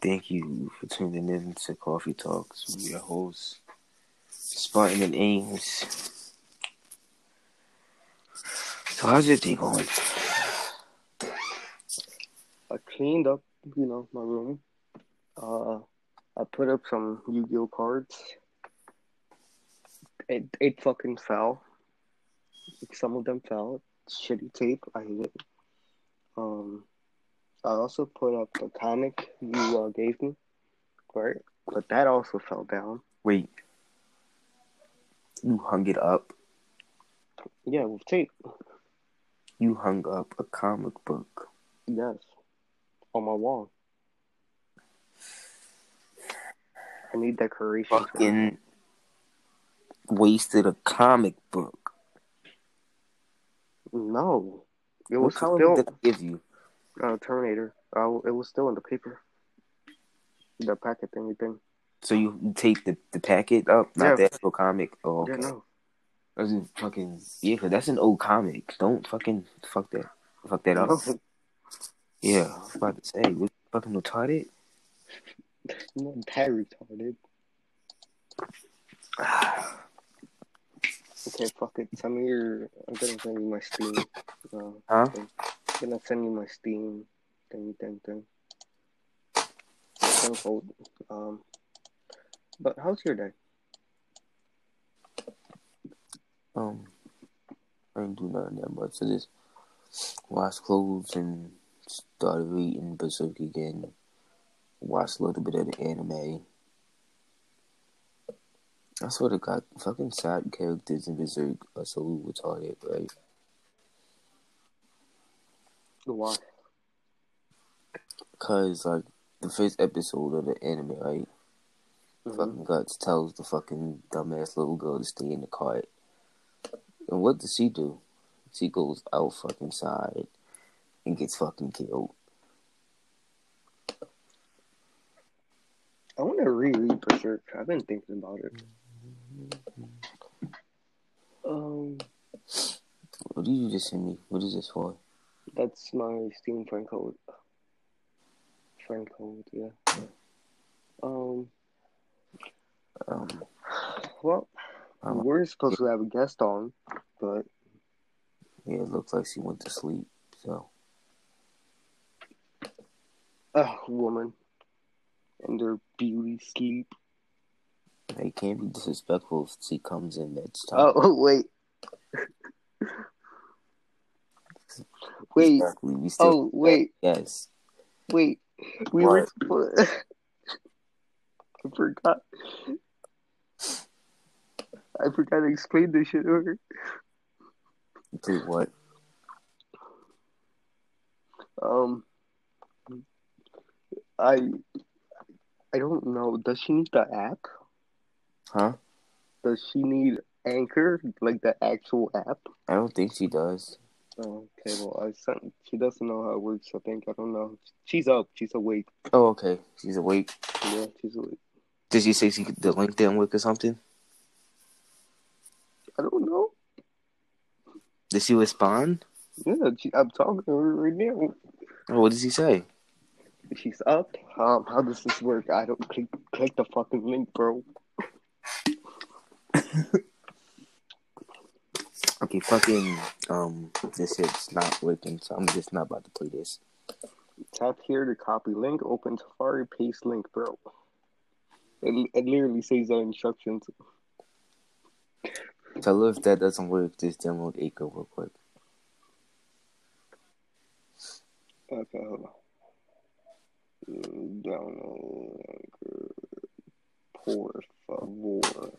Thank you for tuning in to Coffee Talks with your host, Spartan and Ames. So how's your day going? I cleaned up, you know, my room. Uh, I put up some Yu-Gi-Oh cards. It it fucking fell. Some of them fell. Shitty tape. I hate it. Um, I also put up the comic you uh, gave me, right? But that also fell down. Wait, you hung it up? Yeah, with tape. You hung up a comic book? Yes, on my wall. I need decorations. Fucking wasted a comic book. No, it What was still did I give you? Uh, Terminator. Uh, it was still in the paper. The packet thing, thing. So you, you taped the, the packet up, not Yeah. the actual comic? Oh, okay. Yeah, no. That's a fucking yeah, 'cause that's an old comic. Don't fucking fuck that, fuck that up. No. Yeah, I was about to say, what fucking retarded? I'm not that retarded. Okay, fuck it. Send me your. I'm gonna send you my Steam. Uh, Huh? thing. Gonna send you my Steam thing, thing, thing. Don't hold. Um, but how's your day? Um, I didn't do nothing that much. I just washed clothes and started reading Berserk again. Watched a little bit of the anime. I swear to God, fucking side characters in Berserk are so retarded, right? The why? Cause like the first episode of the anime, right? Mhm. Fucking Guts tells the fucking dumbass little girl to stay in the cart. And what does she do? She goes out fucking side and gets fucking killed. I want to reread Berserk. I've been thinking about it. Um, What did you just send me? What is this for? That's my Steam friend code. Friend code, yeah. Um, Um, well, Um, we're supposed to have a guest on, but yeah, it looks like she went to sleep. So a woman and their beauty sleep. it can't be disrespectful if she comes in that's Oh, time. Oh, wait. Wait. Exactly. We still Oh, wait. yes. Wait. We were What? supposed. I forgot. I forgot to explain this shit to her. Do what? Um, I I don't know. Does she need the app? Huh? Does she need Anchor, like the actual app? I don't think she does. Oh, okay. Well, I sent. She doesn't know how it works. I think I don't know. She's up. She's awake. Oh, okay. She's awake. Yeah, she's awake. Did she say she the link didn't work or something? I don't know. Did she respond? Yeah, she, I'm talking to her right now. Oh, what does he say? She's up. Um, how does this work? I don't click click the fucking link, bro. Okay, fucking um, this shit's not working, so I'm just not about to play this. Tap here to copy link. Open Safari. Paste link, bro. It, it literally says the instructions. Tell her if that doesn't work, just download Anchor real quick. Okay, hold on. Download Anchor. Por favor.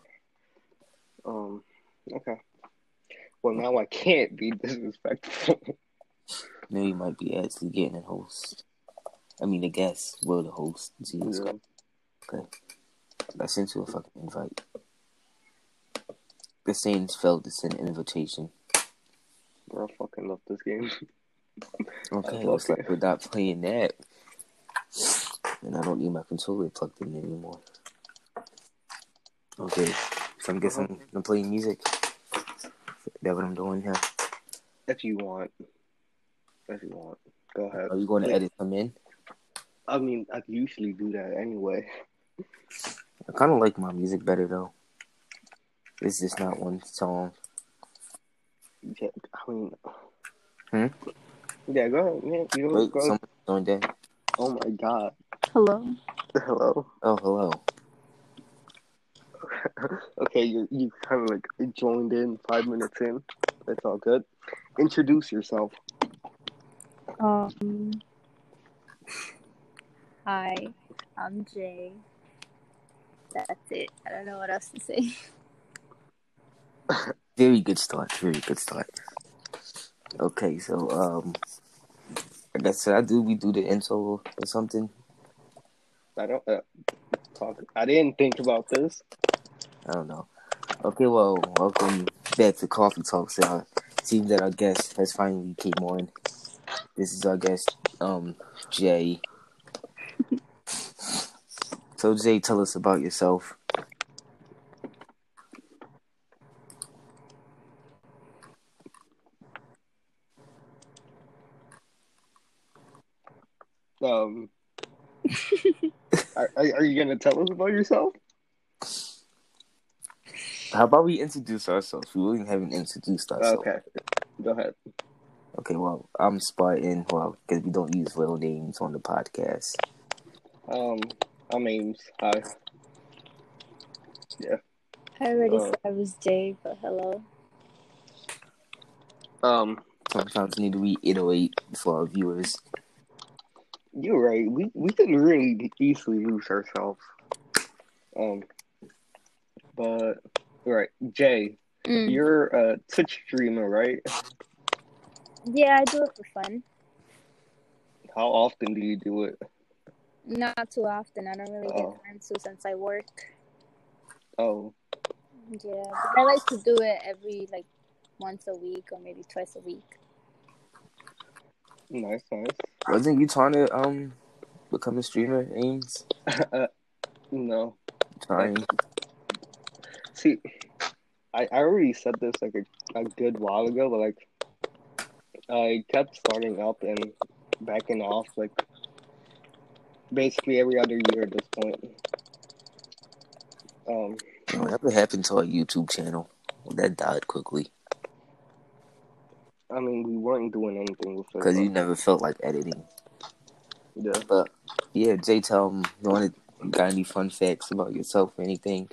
Um, okay. Well, now I can't be disrespectful. Now you might be actually getting a host. I mean, a guest. We're the host. Jesus Yeah. Okay. I sent you a fucking invite. The Saints failed to send an invitation. Bro, I fucking love this game. Okay, I looks like we're not playing that. And I don't need my controller plugged in anymore. Okay, so I'm guessing I'm playing music. That what I'm doing here. If you want. If you want. Go ahead. Are you going to Wait. edit them in? I mean, I usually do that anyway. I kind of like my music better though. It's just not one song. Yeah, I mean, Hmm? yeah. Go ahead, man. You know, Wait, go. someone's doing that. Oh my god. Hello. Hello. Oh, hello. okay, you you kind of like joined in five minutes in. That's all good. Introduce yourself. Um. Hi, I'm Jay. That's it. I don't know what else to say. Very good start. Very good start. Okay, so um, I guess should I do we do the intro or something? I don't uh, talk. I didn't think about this. I don't know. Okay, well, welcome back to Coffee Talks. Uh, seems that our guest has finally came on. This is our guest, um, Jay. so Jay, tell us about yourself. Um, are, are are you gonna tell us about yourself? How about we introduce ourselves? We really haven't introduced ourselves. Okay, go ahead. Okay, well, I'm Spartan. Well, because we don't use real names on the podcast. Um, I'm Ames. Hi. Yeah. I already Uh, said I was Jay, but hello. Um, Sometimes we need to reiterate for our viewers. you're right. We we can really easily lose ourselves. Um, but right, Jay, Mm. you're a Twitch streamer, right? Yeah, I do it for fun. How often do you do it? Not too often. I don't really Oh. get time to since I work. Oh, Yeah, but I like to do it every like once a week or maybe twice a week. nice, nice. Wasn't you trying to um become a streamer, Ames? uh, no, Trying. See, I, I already said this like a, a good while ago, but like I kept starting up and backing off like basically every other year at this point. Um, Whatever happened to our YouTube channel? That died quickly I mean, we weren't doing anything with it. because you never felt like editing. yeah. But yeah, Jay, tell him you want to got any fun facts about yourself or anything?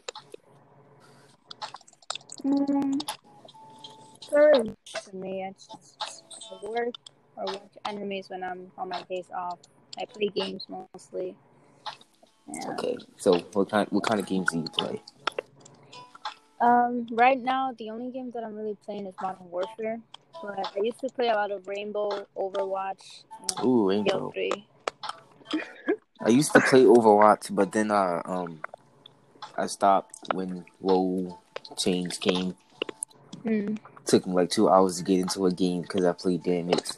Very to me, I just I work or watch animes when I'm on my days off. I play games mostly. Yeah. Okay, so what kind what kind of games do you play? Um, right now, the only game that I'm really playing is Modern Warfare. But I used to play a lot of Rainbow, Overwatch, and Ooh, Rainbow. 3. I used to play Overwatch, but then I um I stopped when WoW change came. Mm. Took me like two hours to get into a game because I played damage.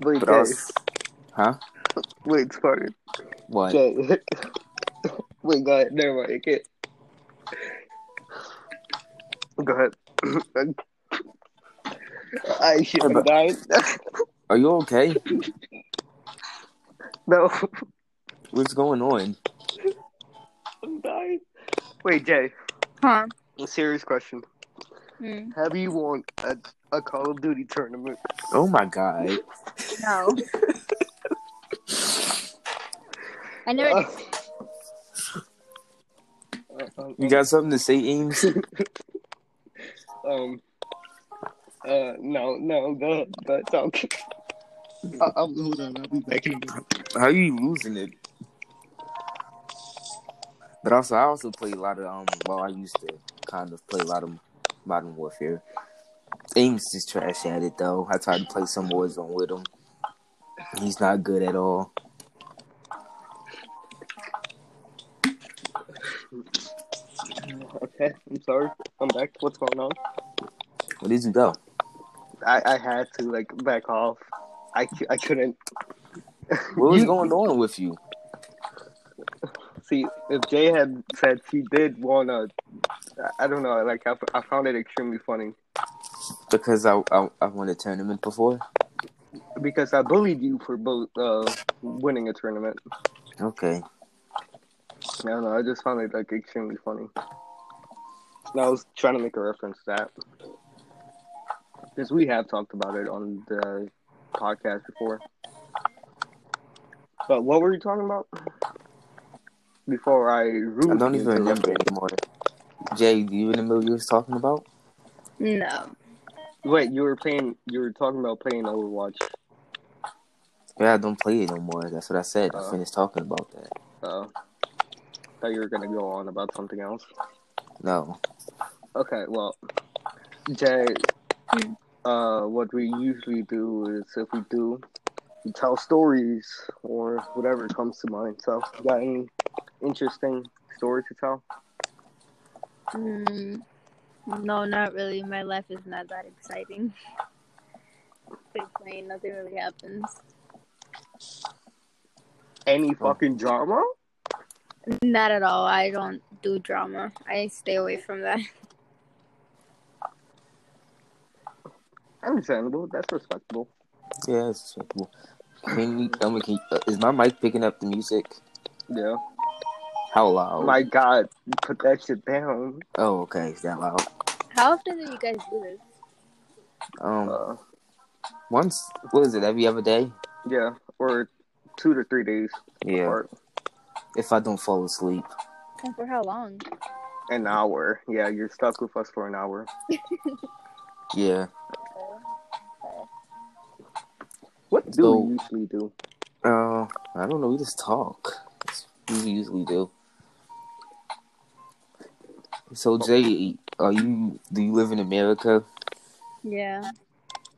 Wait, But was, huh? Wait, Spartan. What? Jay. Wait, go ahead. Never mind. I can't. Go ahead. I should have died. Are you okay? no, What's going on? I'm dying. Wait, Jay. Huh? A serious question. Mm. Have you won a, a Call of Duty tournament? Oh my god. No. I never. Uh, uh, You got something to say, Ames? um. Uh, no, no, go ahead. Go ahead, talk. Uh, um, hold on, I'll be back in a minute. How are you losing it? But also, I also play a lot of um. Well, I used to kind of play a lot of Modern Warfare. Ames just trash at it though. I tried to play some Warzone with him. He's not good at all. Okay, I'm sorry. I'm back. What's going on? Where did you go? I, I had to like back off. I, I couldn't. What was going on with you? See, if Jay had said she did want to, I don't know. Like I, I found it extremely funny. Because I I, I won a tournament before. because I bullied you for both uh, winning a tournament. Okay. I don't know. I just found it like extremely funny. And I was trying to make a reference to that because we have talked about it on the podcast before. But what were you talking about before I? I don't even remember anymore. Jay, do you remember what you was talking about? No. Wait, you were playing. You were talking about playing Overwatch. Yeah, I don't play it no more. That's what I said. I Uh. finished talking about that. Oh. thought you were gonna go on about something else. No. Okay, well, Jay, uh, what we usually do is if we do, we tell stories or whatever comes to mind. So, you got any interesting story to tell? Mm, no, not really. My life is not that exciting. Big plain, nothing really happens. Any fucking drama? Not at all. I don't do drama. I stay away from that. Understandable. That's respectable. Yeah, it's acceptable. Can you, tell me, can you, uh, is my mic picking up the music? Yeah. How loud? My God, put that shit down. Oh, okay. Is that loud? How often do you guys do this? Um, Uh, once, what is it, every other day? yeah, or two to three days. Yeah. Or If I don't fall asleep. And for how long? an hour. Yeah, you're stuck with us for an hour. Yeah. What do So- we usually do? Uh, I don't know. We just talk. That's what we usually do. So Jay, are you? Do you live in America? Yeah.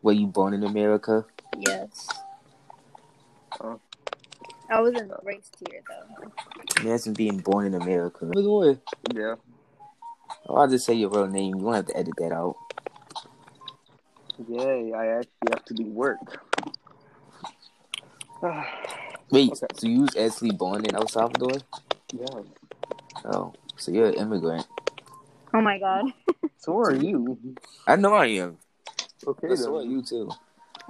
Were you born in America? Yes. Oh. I wasn't raised here though. Imagine being born in America. By the way, Yeah. oh, I'll just say your real name. You won't have to edit that out. Yay, I actually have to do work. Wait, Okay. so you was actually born in El Salvador? yeah. Oh, so you're an immigrant. Oh my god. So are you? I know I am. Okay, But so are you too.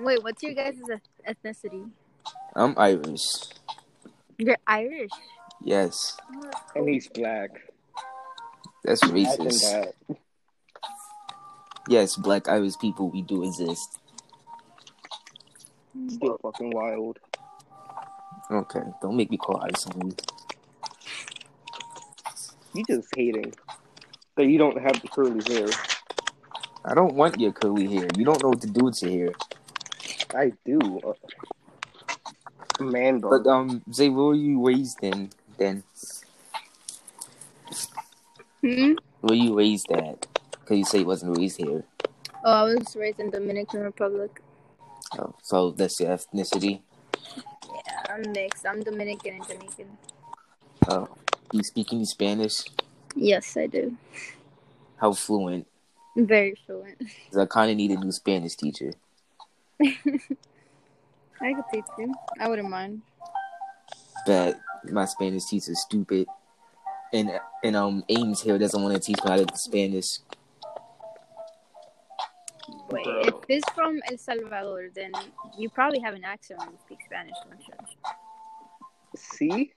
Wait, what's your guys' ethnicity? I'm Irish. You're Irish. Yes, Oh, that's And he's black. that's Imagine racist. that. Yes, black Irish people, we do exist. Still fucking wild. Okay, don't make me call ice on you. You just hating that you don't have the curly hair. I don't want your curly hair. You don't know what to do with your hair. I do. Man But um, Zay, where were you raised in? Then Hmm? where you raised at? Cause you say you wasn't raised here. Oh, I was raised in Dominican Republic. Oh, so that's your ethnicity. Yeah, I'm mixed. I'm Dominican and Jamaican. Oh, you speak any Spanish? Yes, I do. How fluent? Very fluent. I kind of need a new Spanish teacher. I could teach you. I wouldn't mind. But my Spanish teacher's stupid, and and um Ames here doesn't want to teach me how to do Spanish. Wait, Bro. if he's from El Salvador, then you probably have an accent when you speak Spanish, don't you? See?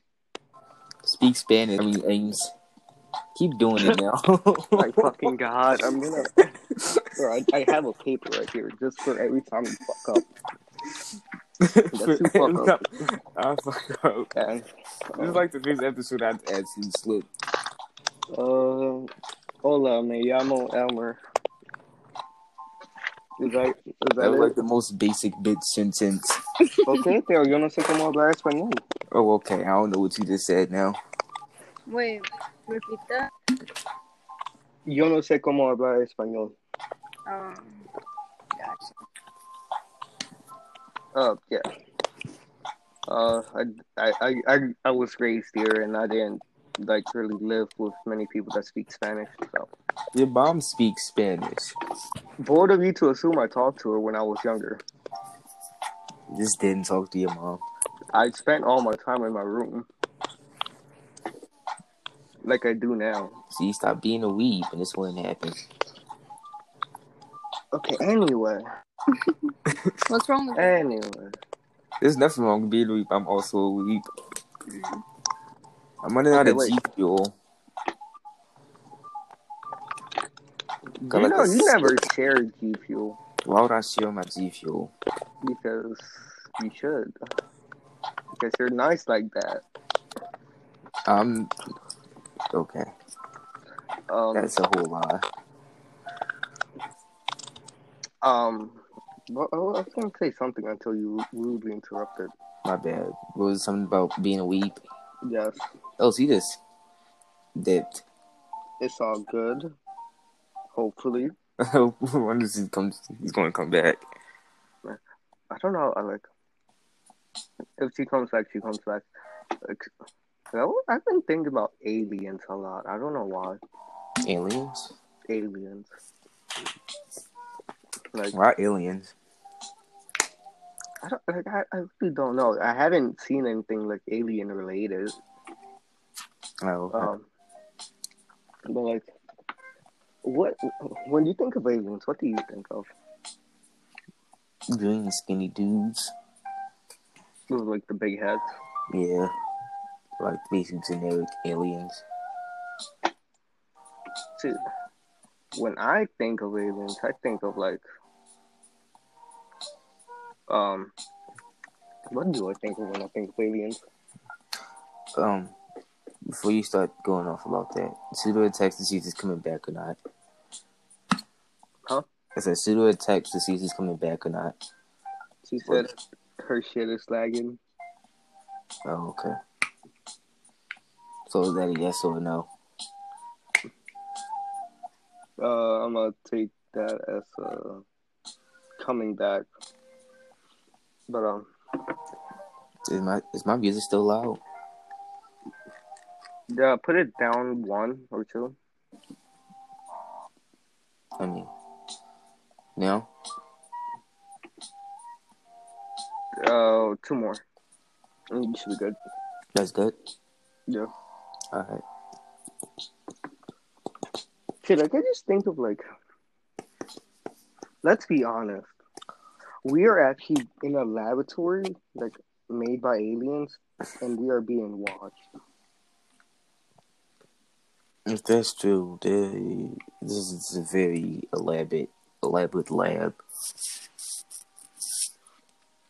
Speak Spanish. I mean Ames. Keep doing it now. My fucking god, I'm gonna. Bro, I, I have a paper right here just for every time you fuck up. That's too fuck up. I fuck up. Okay. This is like the first episode I've actually slipped. Uh, hola, me llamo Elmer. Is that, is That that was like the most basic bit sentence. Okay, pero yo no sé cómo hablar español. Oh, okay. I don't know what you just said now. Wait, repeat that. Yo no sé cómo hablar español. Um, gotcha. Uh, yeah. Uh, I, I, I, I, I was raised here and I didn't like really live with many people that speak Spanish. So Your mom speaks Spanish. bored of you to assume I talked to her when I was younger. Just didn't talk to your mom. I spent all my time in my room, like I do now. See, stop being a weeb, and this wouldn't happen. Okay. Anyway, What's wrong with it? Anyway, There's nothing wrong with being a weeb. I'm also a weeb. I'm running out Okay, of wait. G fuel. you Got like know, you s- never share G Fuel Why would I share my G fuel? because you should. Because you're nice like that. I'm okay. Um, That's a whole lot. um, well, I was gonna say something until you rudely interrupted. My bad. What was it something about being a weeb? Yes, Oh, see this dipped. it's all good. Hopefully, when does he come? He's going to come back. I don't know. I like if she comes back, she comes back. Like, I've been thinking about aliens a lot. I don't know why. Aliens? Aliens. Like Why aliens? I don't like I, I really don't know. I haven't seen anything like alien related. Oh, okay. Um but like what when you think of aliens, what do you think of? green skinny dudes. With like the big heads. Yeah, like these generic aliens. See, when I think of aliens, I think of like um what do I think of when I think of aliens? Um, before you start going off about that, pseudo text to see if he's coming back or not. Huh? I said pseudo text to see if he's coming back or not. She said her shit is lagging. Oh, okay. So is that a yes or a no? Uh I'm gonna take that as uh coming back. But um Is my is my music still loud? yeah, put it down one or two. I mean, now Uh two more. And you should be good. that's good. Yeah. All right. Shit, like I just think of like, let's be honest, we are actually in a laboratory like made by aliens, and we are being watched. If that's true, they, this is a very elaborate, elaborate lab.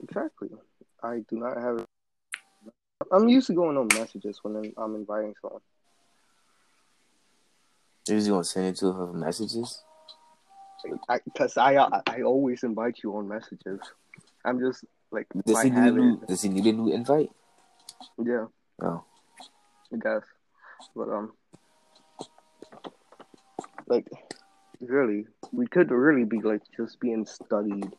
Exactly. I do not have. I'm used to going on messages when I'm, inviting someone. You're just gonna send it to her messages. I because I, I I always invite you on messages. I'm just like Does he need a new? Does he need a new invite? Yeah, Oh, I guess. But um, like, really, we could really be like just being studied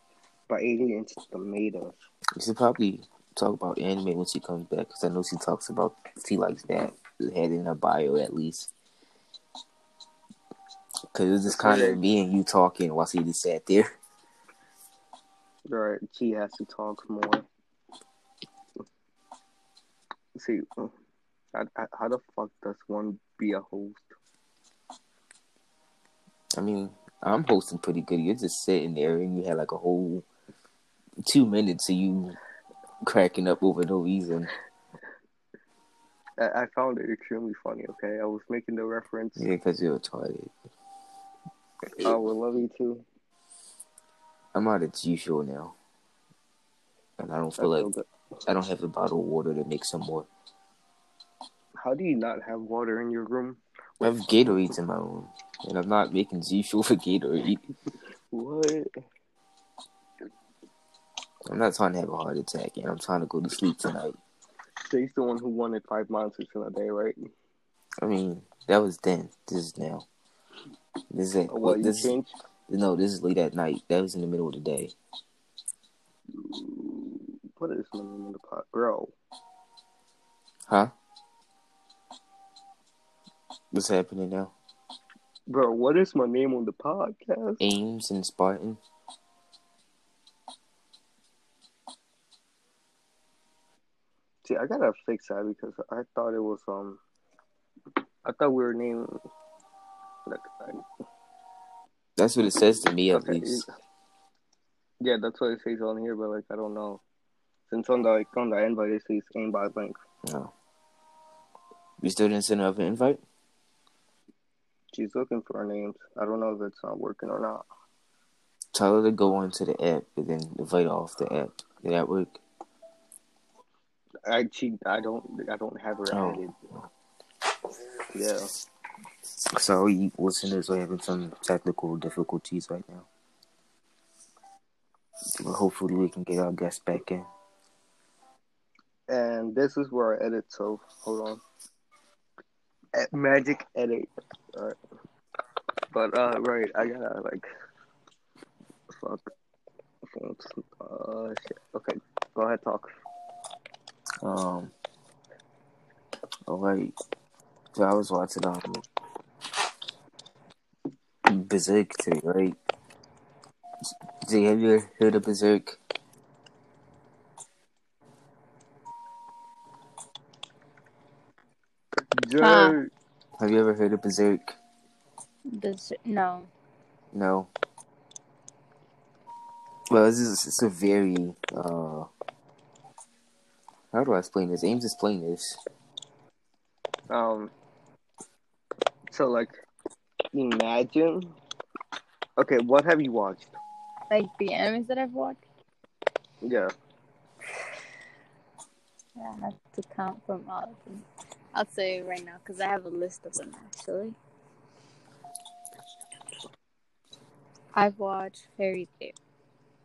by aliens that made us. we should probably talk about anime when she comes back because I know she talks about she likes that. Had in her bio at least. Cause it's just kind of me and you talking while she just sat there. Right? She has to talk more. See, oh, how, how the fuck does one be a host? I mean, I'm hosting pretty good. You're just sitting there and you had like a whole two minutes of you cracking up over no reason. I, I found it extremely funny. Okay, I was making the reference. Yeah, because you're retarded. I would love you too. I'm out of G Fuel now. And I don't I feel like good. I don't have a bottle of water to make some more. How do you not have water in your room? I have Gatorades in my room. And I'm not making G Fuel for Gatorade. What? I'm not trying to have a heart attack and I'm trying to go to sleep tonight. Jay's the one who wanted five monsters in a day, right? I mean, that was then. This is now. This is Or oh, what? You this is, no, this is late at night. That was in the middle of the day. What is my name in the pot, bro? Huh? What's happening now? Bro, what is my name on the podcast? Ames and Spartan. See, I gotta fix that because I thought it was um, I thought we were named like I- That's what it says to me, at least. Yeah, that's what it says on here, but like I don't know. Since on the like on the invite it says aimbot link. No. You still didn't send her an invite? She's looking for her names. I don't know if it's not working or not. Tell her to go onto the app and then invite off the app. Did that work? I she I don't I don't have her Oh. added. Yeah. So you listeners are having some technical difficulties right now. But hopefully we can get our guest back in. And this is where I edit, so hold on. E- Magic edit. Alright. But uh right, I gotta like fuck. Uh shit. Okay, go ahead talk. Um like So I was watching um Berserk today, right? Jay, have you ever heard of Berserk? Huh. Have you ever heard of Berserk? This, no. No. Well, this is it's a very uh how do I explain this? Ames explain this. Um so like imagine Okay, what have you watched? Like the animes that I've watched, Yeah. I have to count from all of them. I'll say it right now because I have a list of them actually. I've watched Fairy Tail.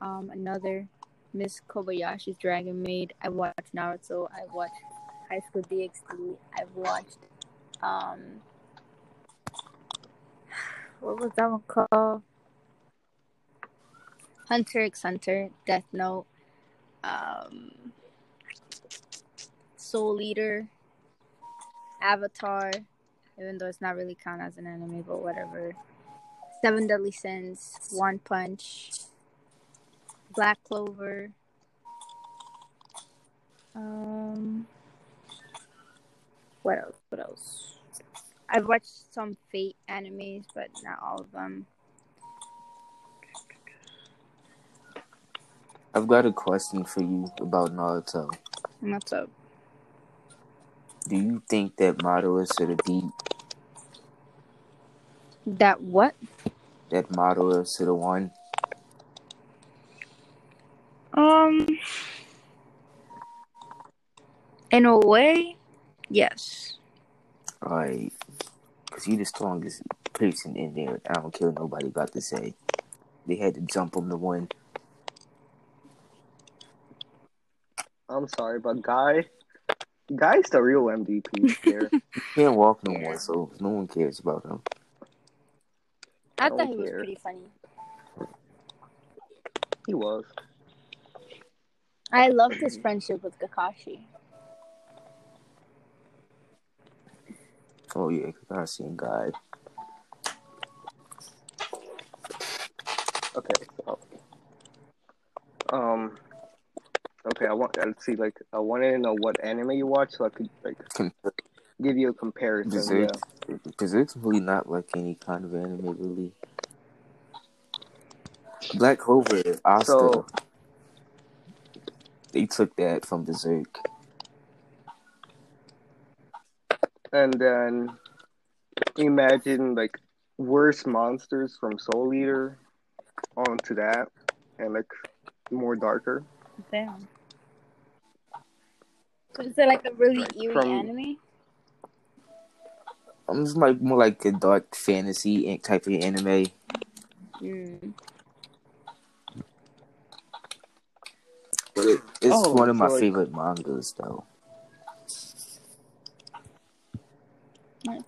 Um, another Miss Kobayashi's Dragon Maid. I watched Naruto. I watched High School DxD. I've watched um, what was that one called? Hunter x Hunter, Death Note, um, Soul Eater, Avatar, even though it's not really count as an anime, but whatever. Seven Deadly Sins, One Punch, Black Clover. Um, what else? What else? I've watched some Fate animes, but not all of them. I've got a question for you about Naruto. What's up? Do you think that Madara should have beat That what? that Madara should have won? Um, in a way, yes. Like, cause you the strongest person in there. I don't care what nobody got to say. They had to jump him to win. I'm sorry, but Guy Guy's the real MVP here. He can't walk no more, so no one cares about him. I I thought don't he was pretty funny. he was. I loved his friendship with Kakashi. Oh yeah, Kakashi and Guy. Okay, so um Okay, I want let's see like I wanted to know what anime you watch so I could like give you a comparison. Berserk. Yeah. Berserk's really not like any kind of anime, really. Black Clover, Asta, So they took that from Berserk. and then imagine like worse monsters from Soul Eater onto that and like more darker. Damn. So is it like a really eerie From- anime? I'm just like more like a dark fantasy type of anime. Mm. But it, it's Oh, one of my like- favorite mangas, though. Nice.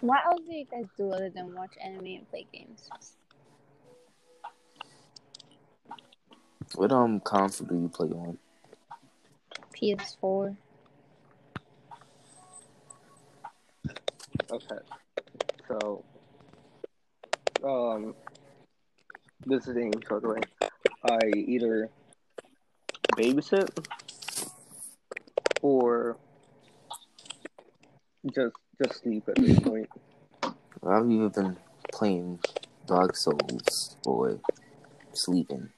What else do you guys do other than watch anime and play games? What um console do you play on? PS4. Okay. So um this is Amy by the way. I either babysit or just just sleep at this point. I've even been playing Dark Souls, boy. sleeping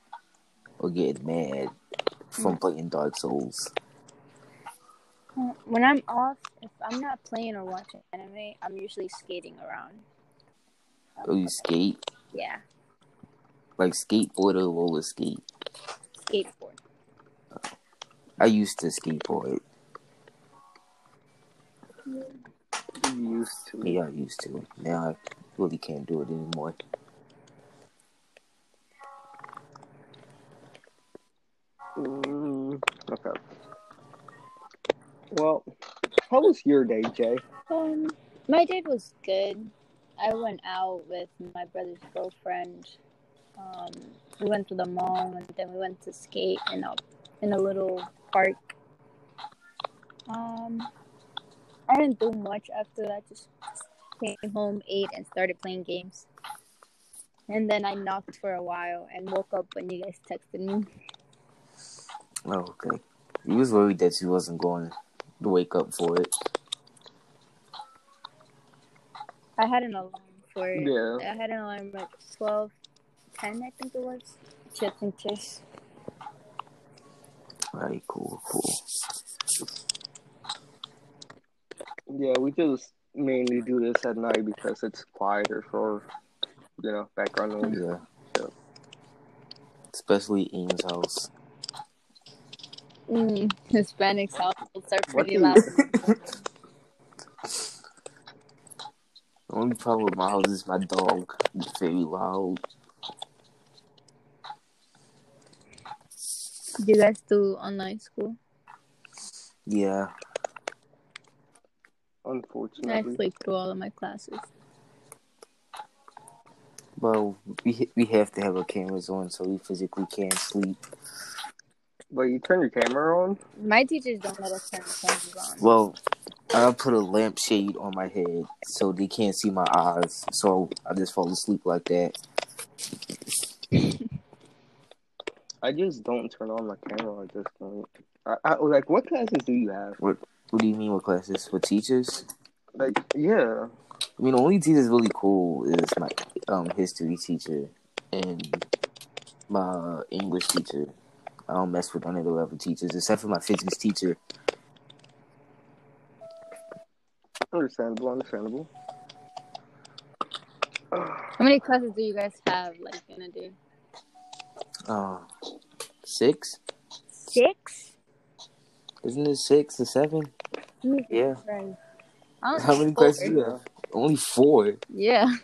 or getting mad from mm. playing Dark Souls. When I'm off, if I'm not playing or watching anime, I'm usually skating around. Oh, you skate? Yeah, Like skateboard or roller skate? skateboard. I used to skateboard. You used to. Yeah, I used to. Now I really can't do it anymore. Mm, okay. Well, how was your day, Jay? Um, my day was good. I went out with my brother's girlfriend. Um, we went to the mall and then we went to skate in a in a little park. Um, I didn't do much after that. Just came home, ate, and started playing games. And then I knocked for a while and woke up when you guys texted me. Oh, okay. You was worried that you wasn't going to wake up for it. I had an alarm for it. Yeah. I had an alarm at twelve ten, I think it was. Just in case. Alright, cool, cool. Yeah, we just mainly do this at night because it's quieter for, you know, background noise. Yeah. Yeah. Especially Ames' house. Mm, Hispanics households are pretty loud. The only problem with my house is my dog. He's very loud. You guys do online school? Yeah. Unfortunately. I Unfortunately. sleep through all of my classes. Well, we we have to have our cameras on so we physically can't sleep. But you turn your camera on? My teachers don't let us turn the cameras on. Well, I put a lampshade on my head so they can't see my eyes. So I just fall asleep like that. I just don't turn on my camera at this point. I, I, like, what classes do you have? What What do you mean with classes for teachers? Like, yeah. I mean, the only teacher's really cool is my um history teacher and my English teacher. I don't mess with none of the other teachers except for my physics teacher. Understandable, understandable. How many classes do you guys have, like, in a day? Uh, six? Six? Isn't it six or seven? Yeah. Right. How many four. classes do you have? Only four. Yeah.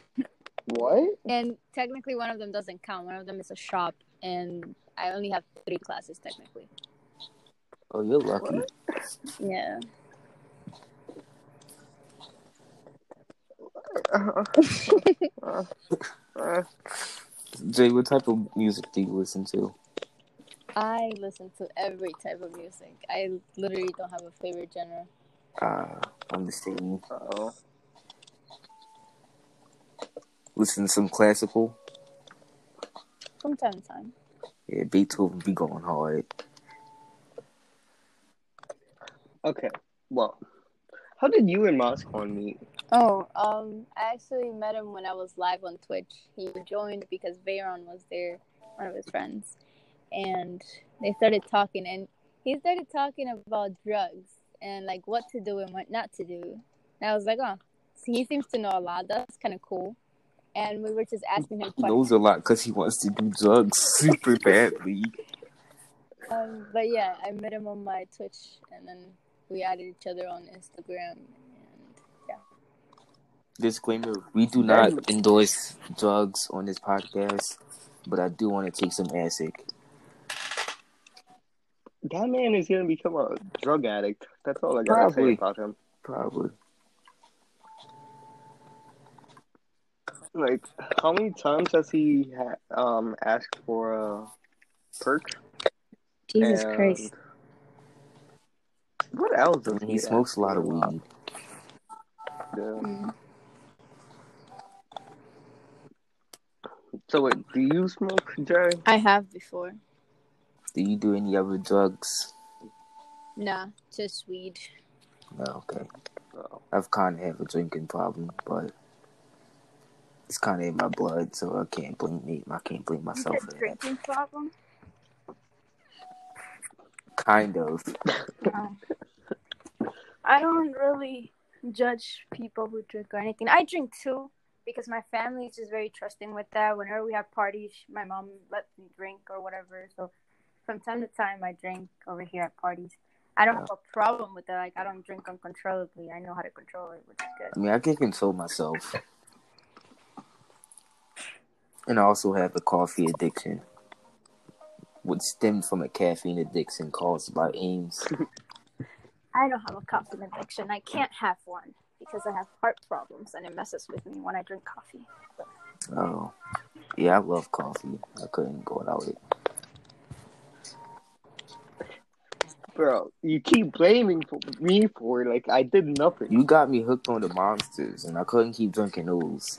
What? And technically, one of them doesn't count. One of them is a shop, and I only have three classes technically. Oh, you're lucky. Yeah. Uh, uh, Jay, what type of music do you listen to? I listen to every type of music. I literally don't have a favorite genre. Uh, understanding. oh. Listen to some classical. From time to time. Yeah, Beethoven be going hard. Okay. Well, how did you and Moscon meet? Oh, um, I actually met him when I was live on Twitch. He joined because Veyron was there, one of his friends, and they started talking. And he started talking about drugs and like what to do and what not to do. And I was like, oh, so he seems to know a lot. That's kind of cool. And we were just asking him He knows a lot because he wants to do drugs super badly. Um, but yeah, I met him on my Twitch, and then we added each other on Instagram. And yeah, Disclaimer: We do not endorse drugs on this podcast, but I do want to take some acid. That man is gonna become a drug addict. That's all I gotta Probably. say about him. Probably. Like, how many times has he ha- um asked for a perk? Jesus And Christ. What else does He smokes a lot of weed. Yeah. Mm. So wait, do you smoke, Jay? I have before. Do you do any other drugs? Nah, just weed. No, okay. No. I've kind of have a drinking problem, but it's kind of in my blood, so I can't blame me. I can't blame You myself said for that. drinking problem. Kind of. No. I don't really judge people who drink or anything. I drink too because my family is just very trusting with that. Whenever we have parties, my mom lets me drink or whatever. So from time to time, I drink over here at parties. I don't have a problem with that. Like I don't drink uncontrollably. I know how to control it, which is good. I mean, I can control myself. And I also have a coffee addiction, which stemmed from a caffeine addiction caused by Ames. I don't have a coffee addiction. I can't have one because I have heart problems and it messes with me when I drink coffee. Oh, yeah, I love coffee. I couldn't go without it. Bro, you keep blaming for me for it, like I did nothing. You got me hooked on the monsters, and I couldn't keep drinking those.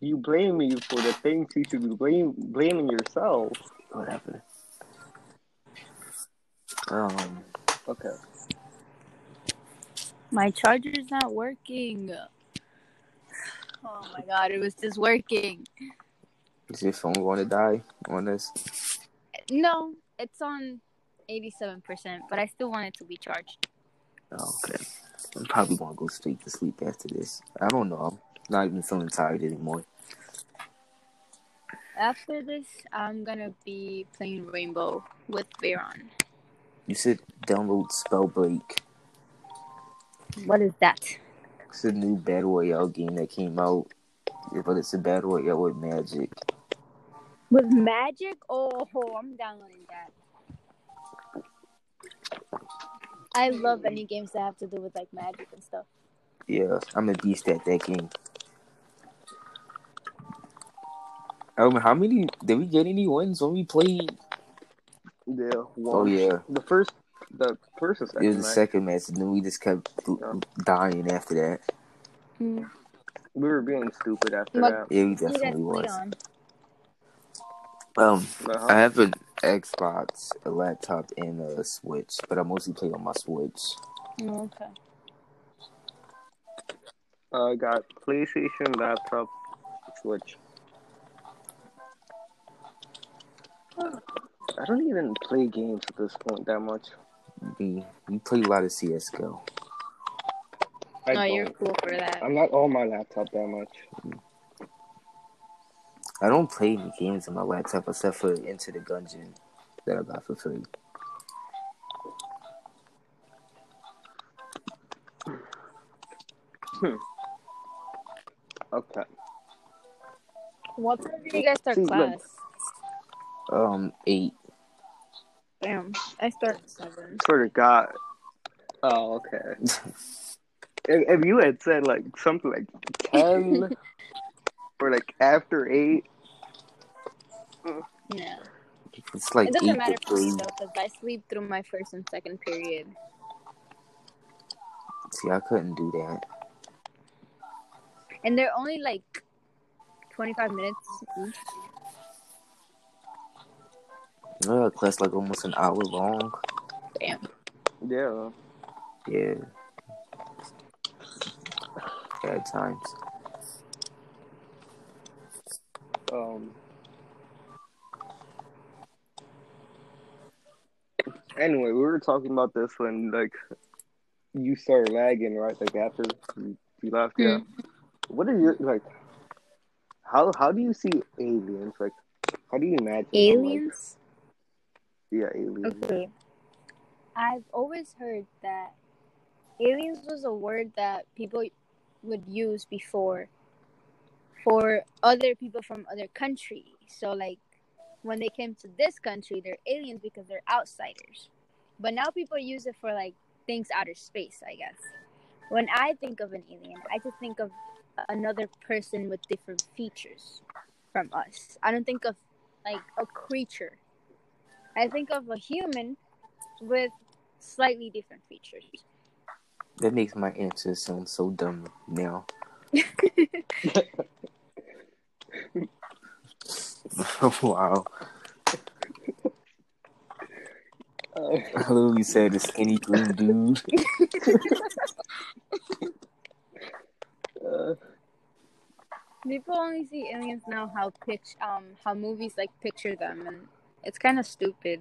You blame me for the things you should be blame, blaming yourself. Whatever. Um, Okay. My charger's not working. Oh my god, it was just working. is your phone going to die on this? No, it's on 87%, but I still want it to be charged. Oh, okay. I'm probably gonna go straight to sleep after this. I don't know. I'm not even feeling tired anymore. After this, I'm gonna be playing Rainbow with Veron. You should download Spellbreak. What is that? It's a new battle royale game that came out, but it's a battle royale with magic. With magic? Oh, I'm downloading that. I love any games that have to do with like magic and stuff. Yeah, I'm a beast at that game. Um, how many did we get any wins when we played? Yeah. Oh One. yeah, The first, the first or second. it was the right? second match, and then we just kept dying after that. Hmm. We were being stupid after What- that. Yeah, we Who you guys definitely play was. on? Um, Uh-huh. I have an Xbox, a laptop, and a Switch, but I mostly play on my Switch. Oh, okay. I got PlayStation, laptop, Switch. I don't even play games at this point that much. We we play a lot of CS:GO. I oh, you're cool for that. I'm not on my laptop that much. I don't play any games on my laptop except for Into the Gungeon that I got for free. Okay. What time do you guys start See, look. class? Um, eight. Damn, I start at seven. Sort of got. Oh, okay. if, if you had said like something like ten or like after eight, Yeah, It's like it doesn't matter for me though, because I sleep through my first and second period. See, I couldn't do that. And they're only like 25 minutes each. You that class like almost an hour long. Damn. yeah. Yeah. Bad times. Um. Anyway, we were talking about this when like you started lagging, right? Like after you, you left. Yeah. What are your like? How how do you see aliens? Like, how do you imagine them, like- Aliens? Yeah, aliens. Okay. I've always heard that aliens was a word that people would use before for other people from other countries. So like when they came to this country, they're aliens because they're outsiders. But now people use it for like things outer space, I guess. When I think of an alien, I just think of another person with different features from us. I don't think of like a creature. I think of a human with slightly different features. That makes my answer sound so dumb now. wow. I literally said a skinny green dude. uh, People only see aliens now how pitch um how movies like picture them and it's kind of stupid.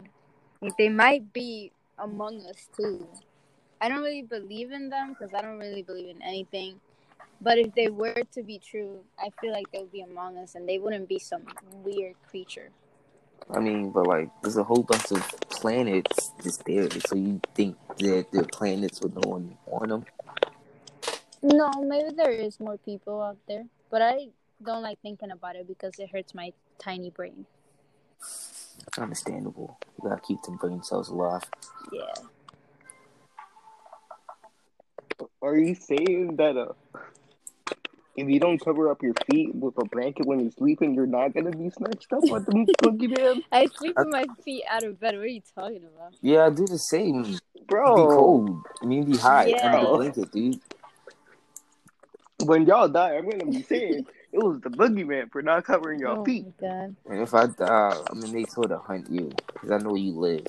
Like, they might be among us too. I don't really believe in them because I don't really believe in anything. But if they were to be true, I feel like they would be among us, and they wouldn't be some weird creature. I mean, but like, there's a whole bunch of planets just there. So you think that they're planets with no one on them? No, maybe there is more people out there, but I don't like thinking about it because it hurts my tiny brain. Understandable. You gotta keep them brain cells alive. Yeah. Are you saying that uh, if you don't cover up your feet with a blanket when you're sleeping, you're not gonna be snatched up by the boogeyman? I sleep with my feet out of bed. What are you talking about? Yeah, I do the same. Bro be cold. I mean, be hot Yeah. under the blanket, dude. when y'all die, I'm gonna be saying it was the boogeyman for not covering your oh feet. my god. And if I die, I'm gonna make sure to hunt you because I know you live.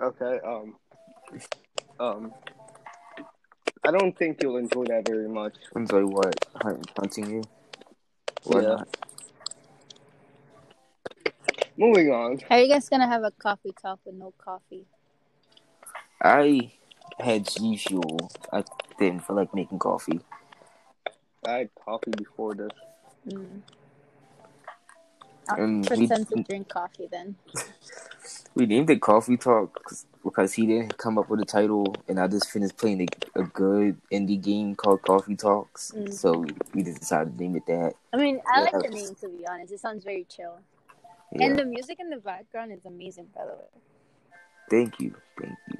Okay, um, um, I don't think you'll enjoy that very much. Enjoy what? Hunt, hunting you? Why Yeah. not? Moving on. How are you guys gonna have a coffee talk with no coffee? I had usual Fuel. I didn't feel like making coffee. I had coffee before this. Mm. I'll Um, we- pretend to drink coffee then. We named it Coffee Talk 'cause- because he didn't come up with a title, and I just finished playing a, a good indie game called Coffee Talks. Mm. So we just decided to name it that. I mean, I like Yeah. the name to be honest. It sounds very chill. Yeah. And the music in the background is amazing, by the way. Thank you, thank you.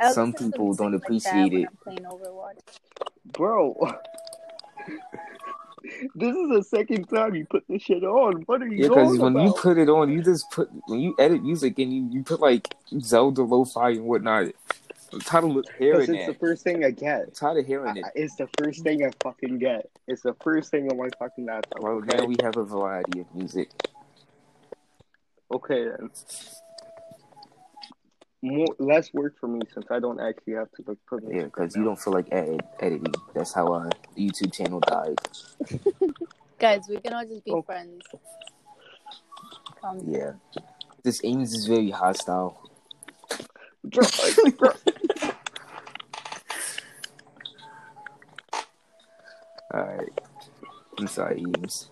I Some people don't like appreciate when it. I'm playing Overwatch. Bro. this is the second time you put this shit on. What are you Yeah, because going when you put it on, you just put when you edit music and you, you put like Zelda lo-fi and whatnot. I'm tired of Because hearing it's the first thing I I'm get. tired of hearing I- it. It's the first thing I fucking get. It's the first thing on my fucking laptop. Well, okay? now we have a variety of music. Okay then. More less work for me since I don't actually have to like put. Yeah, because you don't feel like edit, editing. That's how our YouTube channel died. Guys, we can all just be Oh. friends. Calm Yeah. down. This Ames is very hostile. Bro, like, bro, Alright. I'm sorry, Ames.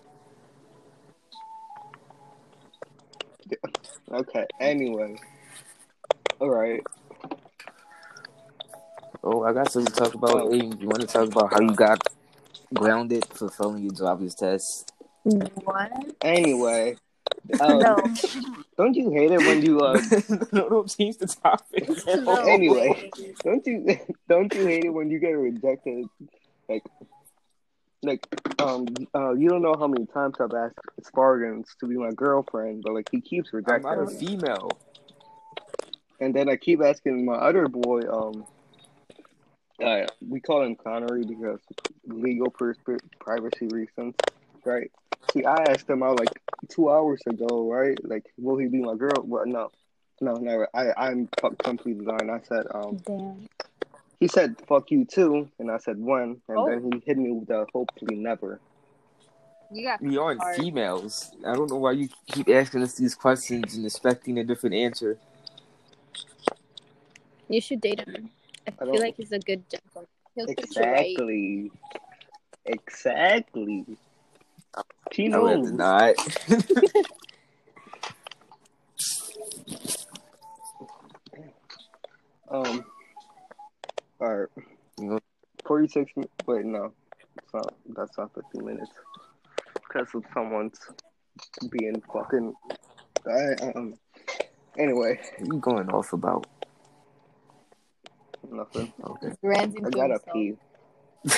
okay. Anyway. All right. Oh, I got something to talk about. Ames, you want to talk about how you got grounded for failing your driver's test? What? Anyway. Um, no. Don't you hate it when you uh? no, don't change the topic. no. Anyway. Don't you don't you hate it when you get rejected? Like, like um uh you don't know how many times I've asked Spartans to be my girlfriend, but like he keeps rejecting. I'm rejecting not a me. female. And then I keep asking my other boy, um, uh, we call him Connery because legal pers- privacy reasons, right? See, I asked him out like two hours ago, right? Like, will he be my girl? Well, no, no, never. I, I'm fuck completely lying. I said, um, Damn. he said, fuck you too. And I said, when? And Oh. then he hit me with the hopefully never. You got We aren't females. I don't know why you keep asking us these questions and expecting a different answer. You should date him. I I feel don't- like he's a good gentleman. He'll treat you right. Exactly. Exactly. She I would knows. not. Um. All right. You know- Forty-six. Wait, no, it's not. That's not fifty minutes. Because of someone's being fucking. I, um. Anyway, What you going off about? Nothing. Okay. Ranting I to gotta himself. pee.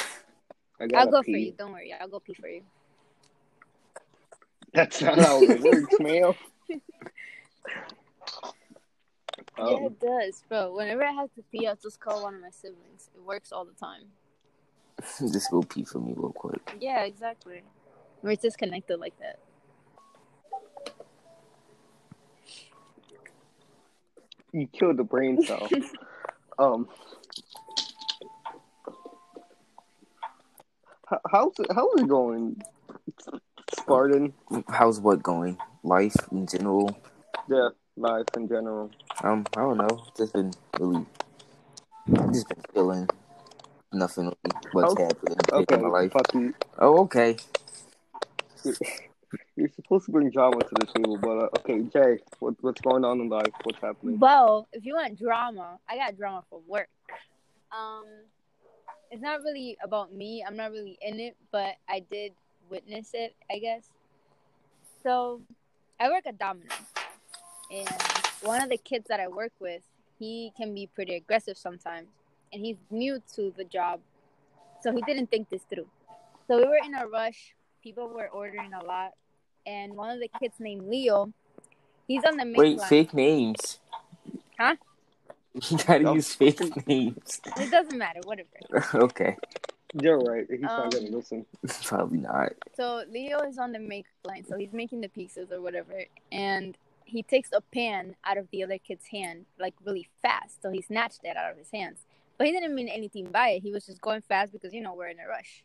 I I'll go pee. for you. Don't worry. I'll go pee for you. That's not how it works, man. yeah, Um, it does, bro. Whenever I have to pee, I'll just call one of my siblings. It works all the time. Just go pee for me real quick. Yeah, exactly. We're just connected like that. you killed the brain cell. Um. How, how's it, how's it going, Spartan? How's what going? Life in general. Yeah, life in general. Um, I don't know. Just been really, just been feeling nothing really what's Okay. happening Okay, in my life. Oh, okay. You're supposed to bring drama to the table, but uh, okay, Jay, what, what's going on in life? What's happening? Well, if you want drama, I got drama for work. Um, it's not really about me. I'm not really in it, but I did witness it, I guess. So, I work at Domino's, and one of the kids that I work with, he can be pretty aggressive sometimes, and he's new to the job, so he didn't think this through. So we were in a rush. People were ordering a lot, and one of the kids named Leo, he's on the main Wait, line. fake names. Huh? You gotta No. use fake names. It doesn't matter, whatever. okay. You're right. He's Um, not gonna listen. Probably not. So Leo is on the make line, so he's making the pizzas or whatever, and he takes a pan out of the other kid's hand like really fast. So he snatched it out of his hands, but he didn't mean anything by it. He was just going fast because you know we're in a rush.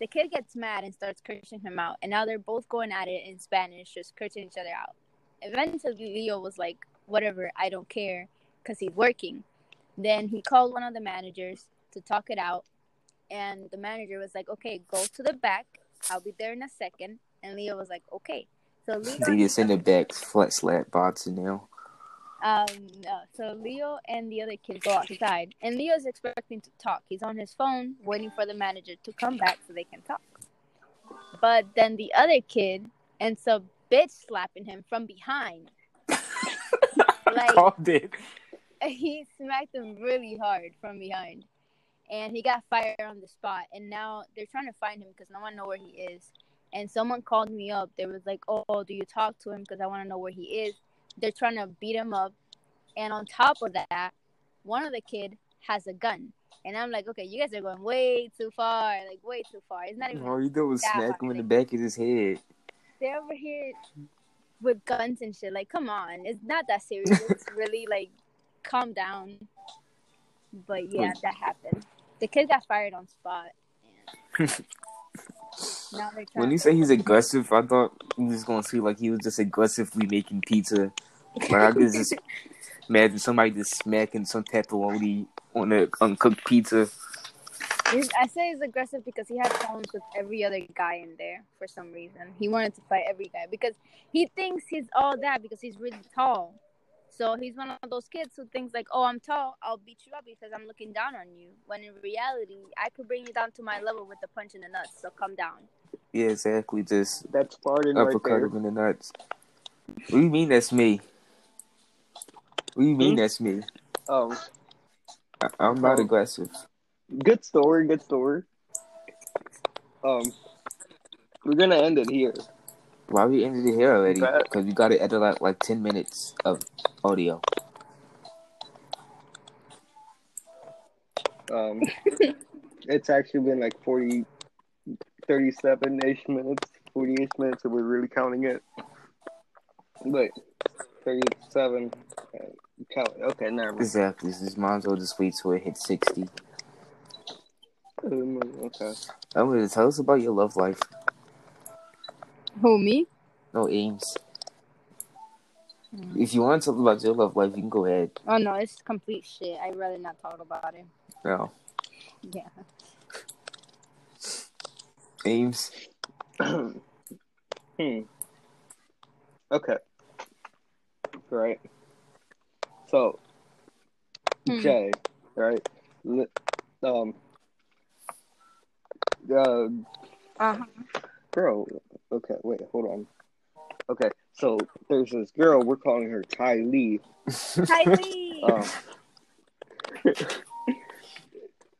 The kid gets mad and starts cursing him out, and now they're both going at it in Spanish, just cursing each other out. Eventually, Leo was like, "Whatever, I don't care," because he's working. Then he called one of the managers to talk it out, and the manager was like, "Okay, go to the back. I'll be there in a second. And Leo was like, "Okay." So Leo, They just send it back flat slap boxing now. Um, no. So Leo and the other kid go outside, and Leo's expecting to talk. He's on his phone, waiting for the manager to come back so they can talk. But then the other kid ends up bitch slapping him from behind. like Called it. he smacked him really hard from behind and he got fired on the spot and now they're trying to find him because no one know where he is and someone called me up they was like oh do you talk to him because i want to know where he is they're trying to beat him up and on top of that one of the kid has a gun and i'm like okay you guys are going way too far like way too far it's not even All you did was smack him in the back of his head. they're over here with guns and shit. Like, come on, it's not that serious. It's really like, calm down. But yeah, that happened. The kid got fired on spot. When you say he's aggressive, I thought he was gonna say like he was just aggressively making pizza. Like I could just imagine somebody just smacking some pepperoni on a uncooked pizza. He's- I say he's aggressive because he had problems with every other guy in there for some reason. He wanted to fight every guy because he thinks he's all that because he's really tall. So he's one of those kids who thinks like, "Oh, I'm tall. I'll beat you up because I'm looking down on you." When in reality, I could bring you down to my level with a punch in the nuts. So come down. Yeah, exactly. Just That's Spartan right uppercut there. him in the nuts. What do you mean that's me? What do you mean Hmm? that's me? Oh. I- I'm not Oh. aggressive. good story. Good story. Um, we're gonna end it here. Why we ended it here already? Because we got to edit like like ten minutes of audio. Um, it's actually been like 40, 37-ish minutes, 40-ish minutes, if we're really counting it. But 37, uh, count. Okay, never mind. Exactly. This might as well just wait till it hits sixty. Um, Okay. I'm gonna tell us about your love life. Who me? No aims. If you want to talk about your love life, you can go ahead. Oh no, it's complete shit. I'd rather not talk about it. No Yeah. Ames. hmm. Okay. Right. So, Hmm. Jay, right? Um. Uh, Uh-huh. girl. Okay, wait, hold on. Okay, so there's this girl. We're calling her Ty Lee. Kylie. Um,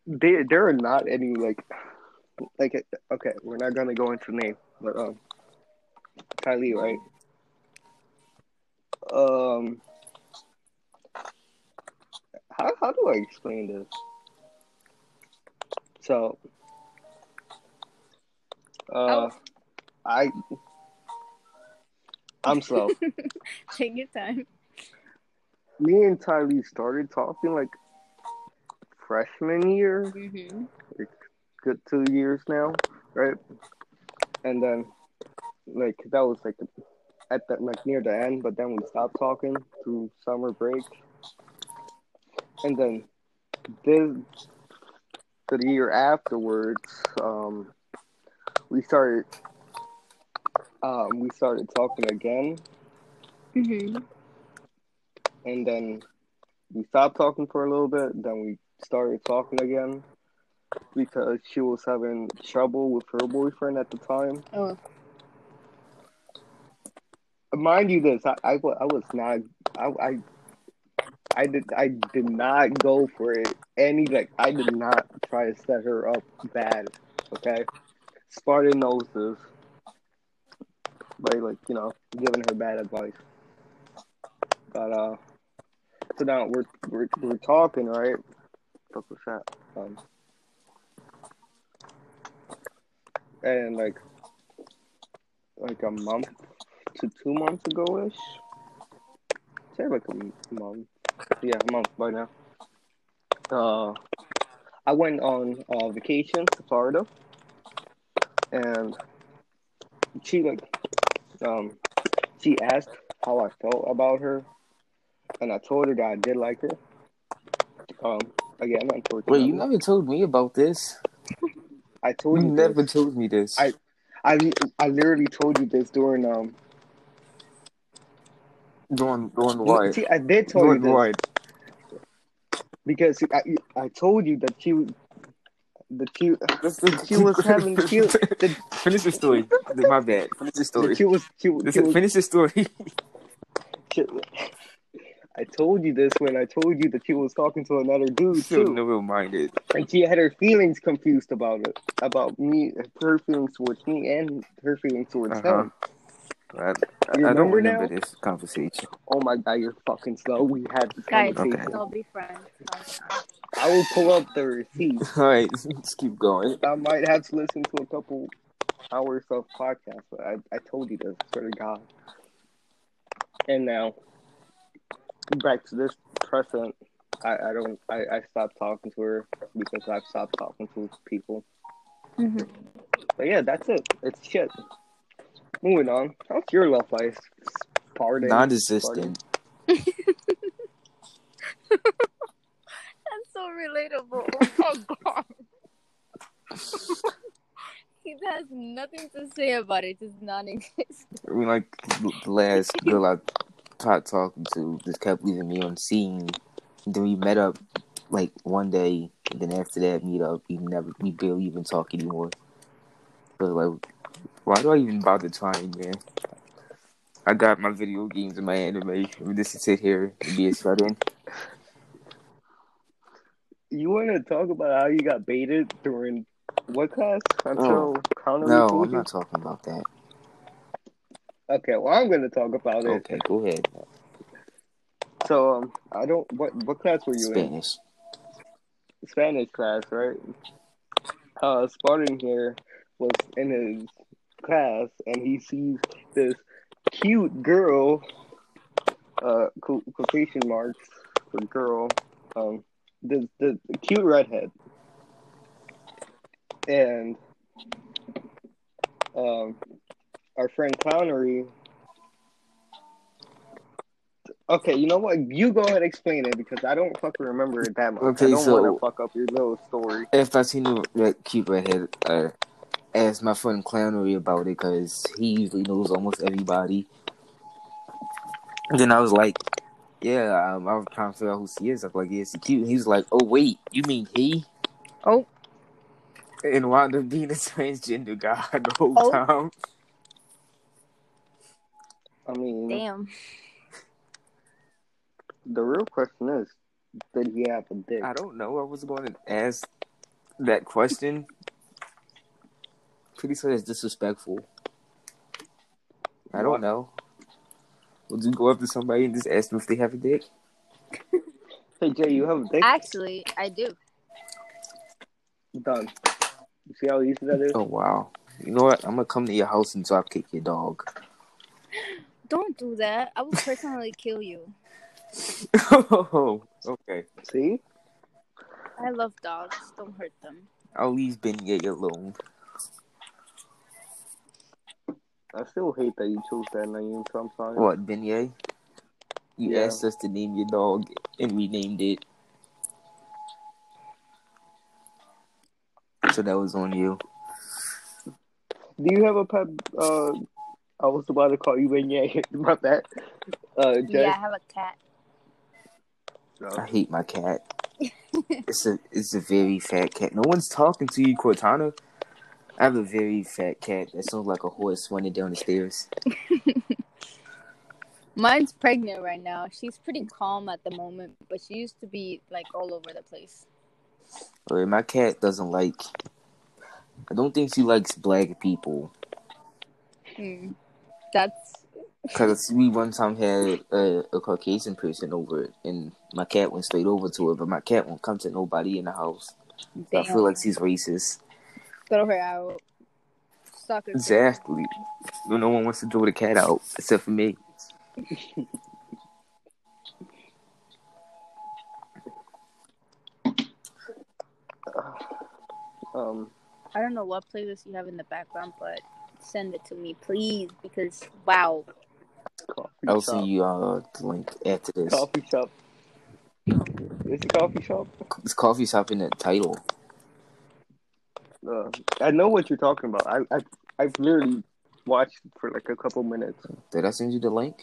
they there are not any like like okay. We're not gonna go into name, but um, Ty Lee, right? Um, how how do I explain this? So, uh, Oh. I I'm slow. Take your time. Me and Ty Lee started talking like freshman year, Mm-hmm. good two years now. right? And then, like that was like at the like near the end, but then we stopped talking through summer break, and then this the year afterwards, um, we started um, we started talking again, hmm and then we stopped talking for a little bit. Then we started talking again because she was having trouble with her boyfriend at the time. Oh, Mind you, this I, I, I was not I, I I did I did not go for it. Any like I did not try to set her up bad. Okay, Spartan knows this. By like you know giving her bad advice. But uh, so now we're we're, we're talking right. Fuck was that? Um, and like like a month to two months ago ish. Say like a month. Yeah, a month by now. Uh, I went on uh, vacation to Florida, and she like um she asked how I felt about her, and I told her that I did like her. Um, again, unfortunately, Wait, you never told me about this. I told You you never this. told me this. I- I I literally told you this during um. Doing doing what? See, I did tell you Doing this what? because I I told you that she that she That's the, she was having she, that, Finish the story. My bad. Finish the story. that she was she, This- she was Finish the story. I told you this when I told you that she was talking to another dude Still too, never minded. and she had her feelings confused about it, about me, her feelings towards me, and her feelings towards Uh-huh. him. I, You I don't remember remember now? this conversation. Oh my god, you're fucking slow. We had this guys, conversation. Okay. don't be friends. I will pull up the receipt. All right, let's keep going. I might have to listen to a couple hours of podcast, but I, I told you this, swear to God. And now, back to this present. I, I don't I, I stopped talking to her because I've stopped talking to people. hmm But yeah, that's it. It's shit. Moving on. How's your love life? Pardon. Non-existent. That's so relatable. Oh god. he has nothing to say about it. Just non-existent. I mean, like the last girl I tried talking to just kept leaving me on seen. Then we met up like one day, and then after that meet up, we never, we barely even talk anymore. So like, why do I even bother trying, man? I got my video games and my anime. I'm just to sit here and be a shut-in. You want to talk about how you got baited during what class? Until counter No, I'm you? not talking about that. Okay, well, I'm going to talk about it. Okay, go ahead. So, um, I don't. What what class were you in? Spanish. Spanish class, right? Uh, Spartan here was in his class, and he sees this cute girl, uh, quotation marks for girl, um, the the, the cute redhead, and um, our friend Clownery. Okay, you know what? You go ahead and explain it because I don't fucking remember it that much. Okay, I don't so- want to fuck up your little story. If I seen the cute redhead, uh, asked my friend Clownery about it because he usually knows almost everybody. And then I was like, "Yeah, um, I was trying to figure out who she is." I was like, "Yeah, she cute." And he was like, "Oh wait, you mean he?" Oh. And wound up being a transgender guy the whole Oh. time. I mean, Damn. the real question is, did he have a dick? I don't know. I was going to ask that question. Pretty sure it's disrespectful. I don't What? know. Would you go up to somebody and just ask them if they have a dick? Hey Jay, you have a dick? Actually, I do. Done. You see how easy that is? Oh wow. You know what? I'm gonna come to your house and drop kick your dog. Don't do that. I will personally kill you. oh, okay. See? I love dogs. Don't hurt them. I'll leave Ben alone. I still hate that you chose that name. sometimes. I'm sorry. What, Beignet? You Yeah. asked us to name your dog, and we named it. So that was on you. Do you have a pet? Uh, I was about to call you Beignet about that. Uh, Jay? Yeah, I have a cat. No. I hate my cat. it's a it's a very fat cat. No one's talking to you, Cortana. I have a very fat cat that sounds like a horse running down the stairs. Mine's pregnant right now. She's pretty calm at the moment, but she used to be like all over the place. Or my cat doesn't like. I don't think she likes black people. Hmm. That's Cause we one time had a, a Caucasian person over, and my cat went straight over to her, but my cat won't come to nobody in the house. I feel like she's racist. Throw her out. Suck her. Exactly. No one wants to throw the cat out except for me. Um, I don't know what playlist you have in the background, but send it to me, please, because wow. coffee I'll shop. send you uh, the link after this. Coffee shop. It's a coffee shop. It's coffee shop in the title. Uh, I know what you're talking about. I, I I've literally watched for like a couple minutes. Did I send you the link?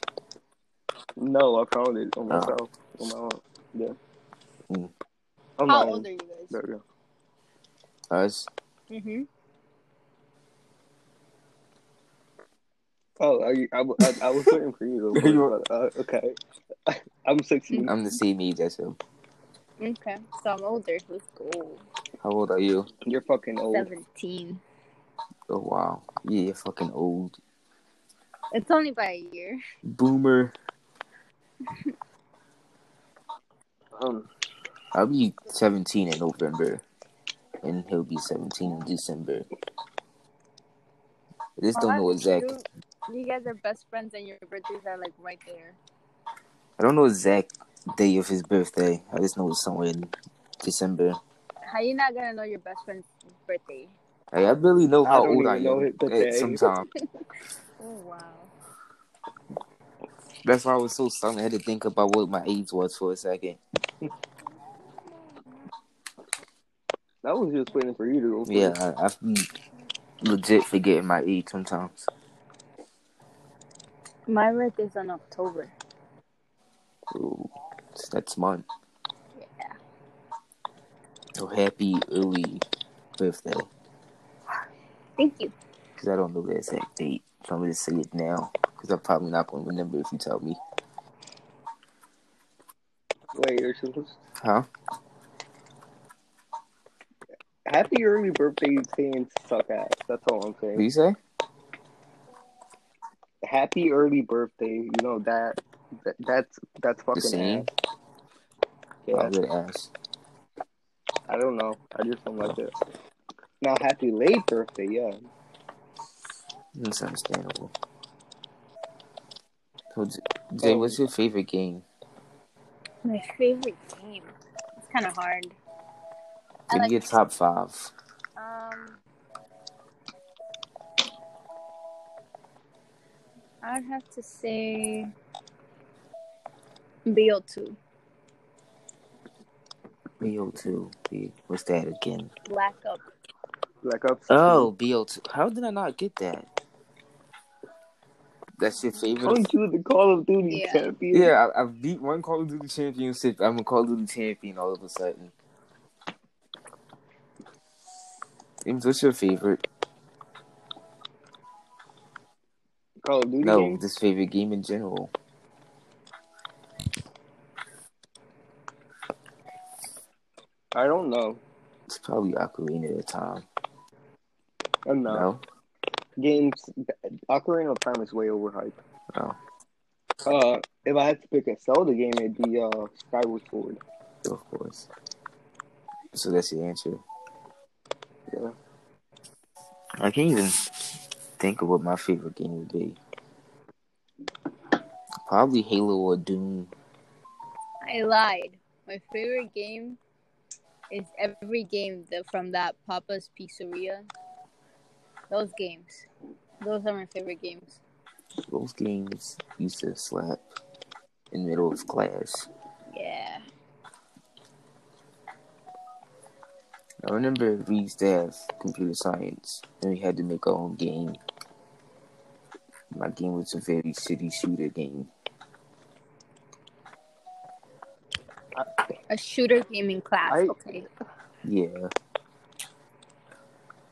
No, I found it on Oh. myself. On my own. Yeah. Mm. On my How own. old are you guys? There we go. Us? Mm-hmm. Oh, are you, I, was waiting for you. To You uh, okay. I'm 16. I'm the same age as him. Okay, so I'm older. Let's go. How old are you? You're fucking old. Seventeen. Oh wow. Yeah, you're fucking old. It's only by a year. Boomer. Um, I'll be 17 in November, and he'll be 17 in December. I just don't know that's exact. cute. You guys are best friends, and your birthdays are like right there. I don't know exact day of his birthday. I just know it's somewhere in December. How you not gonna know your best friend's birthday? Hey, I really know I how don't old I even know am. his birthday. At some time. Oh wow. That's why I was so stunned. I had to think about what my age was for a second. I was just waiting for you to go. first. Yeah, I, I be legit forgetting my age sometimes. My birthday's on October. Ooh, it's next month. Yeah. So happy early birthday. Thank you. Because I don't know the exact date. So I'm going to say it now. Because I'm probably not going to remember if you tell me. Wait, you're supposed. Huh? Happy early birthday saying suck ass. That's all I'm What saying. you say? Happy early birthday. You know that. that that's that's The fucking same? ass. Yeah, I'm going to ask. I don't know. I just don't like it. Now, happy late birthday. Yeah. That's understandable. So, J- Jay, what's your favorite game? My favorite game. It's kind of hard. Give me like- your top five. Um, I'd have to say BO2, BO2. B- What's that again? Black Up. Black Ops. Oh, BO2. How did I not get that? That's your favorite? Aren't you the Call of Duty Yeah. champion? Yeah, I, I've beat one Call of Duty championship. I'm a Call of Duty champion all of a sudden. James, what's your favorite? Call of Duty No, game? this favorite game in general. I don't know. It's probably Ocarina of Time. Uh, no. No? Games. Ocarina of Time is way overhyped. No. Uh, if I had to pick a Zelda game, it'd be uh Skyward Sword. Of course. So that's the answer. Yeah. I can't even think of what my favorite game would be. Probably Halo or Doom. I lied. My favorite game is every game that from that Papa's Pizzeria. Those games. Those are my favorite games. Those games used to slap in the middle of class. Yeah. I remember we used to have computer science, and we had to make our own game. My game was a very city shooter game. A shooter gaming class. I- okay. Yeah,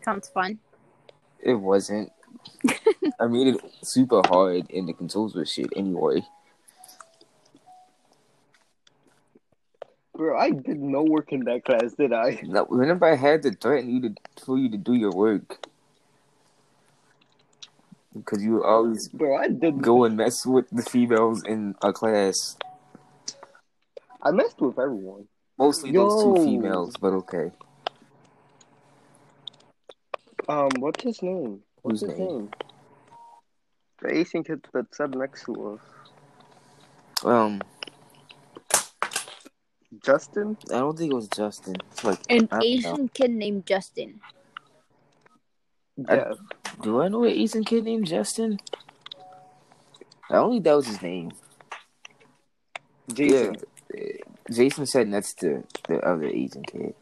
Sounds fun. it wasn't. I made it super hard, and the controls were shit anyway. Bro, I did no work in that class, did I? Now, Remember, I had to threaten you to for you to do your work because you would always Bro, I did go and mess with the females in a class. I messed with everyone. Mostly those two females, but okay. Um, what's his name? What's Whose his name? name? The Asian kid that sat next to us. Um, Justin? I don't think it was Justin. It's like An I don't know. Asian kid named Justin. I- Yeah. Do I know an Asian kid named Justin? I don't think that was his name. Jason. Yeah, Jason said next to the other Asian kid.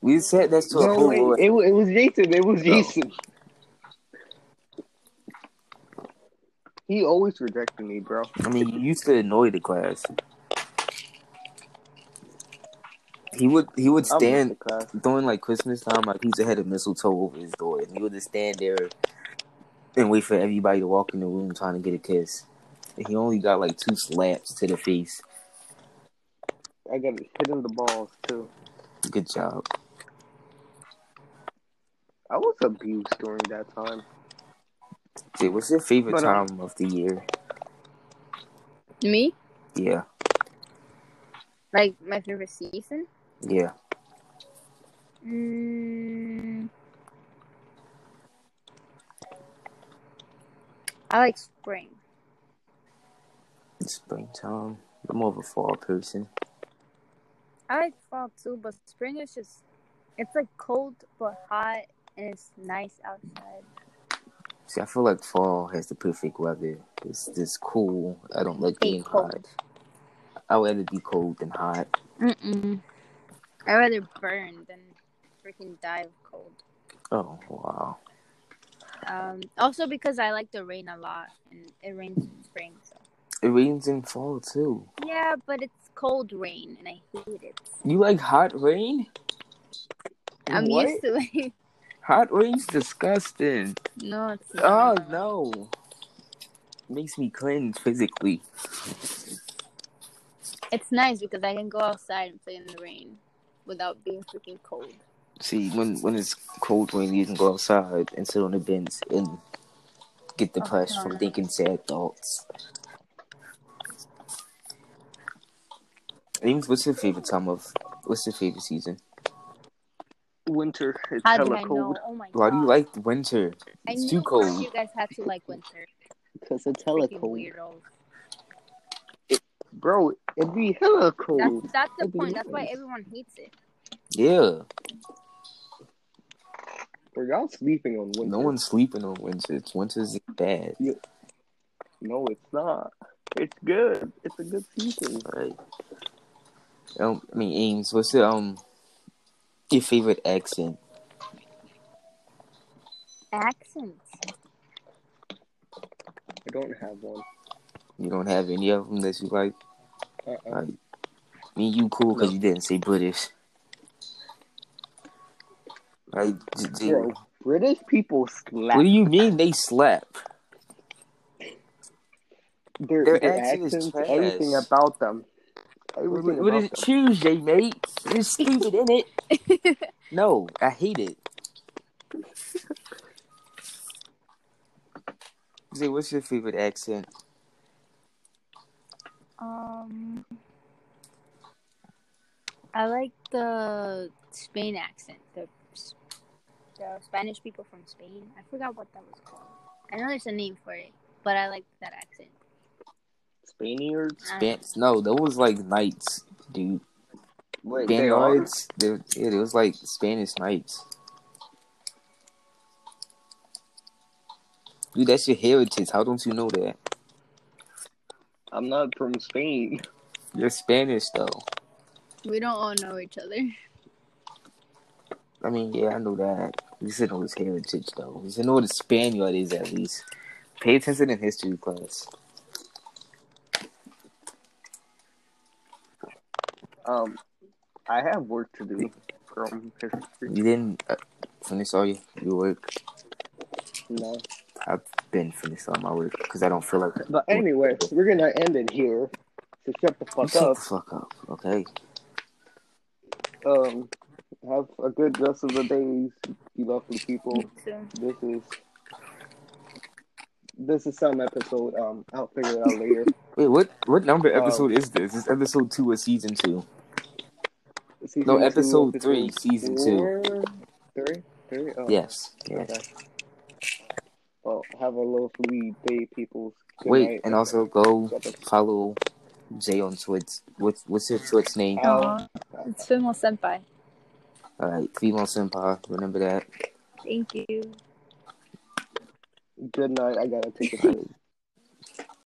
We said that's to a No, whole wait, it, it was Jason. It was No. Jason. He always rejected me, bro. I mean, you used to annoy the class. He would he would stand during like Christmas time. Like he's ahead of mistletoe over his door, and he would just stand there and wait for everybody to walk in the room trying to get a kiss. And he only got like two slaps to the face. I got hit in the balls too. Good job. I was abused during that time. Jay, what's your favorite But, um, time of the year? Me? Yeah, Like my favorite season? yeah. Mm, I like spring. It's springtime. I'm more of a fall person. I like fall too, but spring is just it's like cold but hot and it's nice outside. See, I feel like fall has the perfect weather. It's just cool. I don't like being Hate hot. cold. I'd rather be cold than hot. Mm-mm. I'd rather burn than freaking die of cold. Oh wow. Um, also because I like the rain a lot and it rains in spring. So It rains in fall too. yeah, but it's cold rain and I hate it. You like hot rain? I'm What? used to it. Hot rain's disgusting. no, it's Oh not. no. Makes me cringe physically. It's nice because I can go outside and play in the rain without being freaking cold. See, when when it's cold rain, you can go outside and sit on the bench and get depressed Oh, from thinking sad thoughts. Ames, what's your favorite time of? What's your favorite season? Winter. It's How did hella I know? cold. Oh my Why god! do you like winter? I It's knew too cold. You guys have to like winter. Because it's hella Freaking cold. weirdos. Bro, it'd be hella cold. That's that's the It'd be point. That's why nice. everyone hates it. Yeah, Bro, y'all sleeping on winter. no one's sleeping on winter. It's Winter's bad, No, it's not. It's good. It's a good season. right? Um, I mean, Ames, what's your um your favorite accent? Accents. I don't have one. You don't have any of them that you like? Uh-uh. Like, me and you cool because you didn't say British. Like, j- j- Bro, British people slap. what do you mean they slap? Their, Their their accent is accents, trash. everything about them. What, Everything about it? them. Tuesday, mate? There's stupid in it. No, I hate it. Say, what's your favorite accent? Um, I like the Spain accent. The the Spanish people from Spain. I forgot what that was called. I know there's a name for it, but I like that accent. Spaniards? I don't Span- no, those like knights, dude. Wait, they are? Spaniards. They, yeah, it was like Spanish knights. Dude, that's your heritage. How don't you know that? I'm not from Spain. You're Spanish though. We don't all know each other. I mean, yeah, I know that. You should know his heritage though. You should know what a Spaniard is at least. Pay attention in history class. Um, I have work to do from history. You didn't uh, finish all your, your work. No. I've been finished all my work because I don't feel like. But anyway, we're gonna end it here. So shut the fuck shut up. Shut the fuck up, okay? Um, have a good rest of the days, you lovely people. So, This is this is some episode. Um, I'll figure it out later. Wait, what? What number Um, episode is this? Is episode two or season two? Season No, two, episode three, episode season two. Three, three. Oh, Yes. Yes. Okay. Well, have a lovely day, people. Good Wait, night. and also go follow Jay on Twitch. What's what's your Twitch name? Oh. uh, it's femalesenpaii. All right, female senpai. Remember that. Thank you. Good night. I gotta take a break.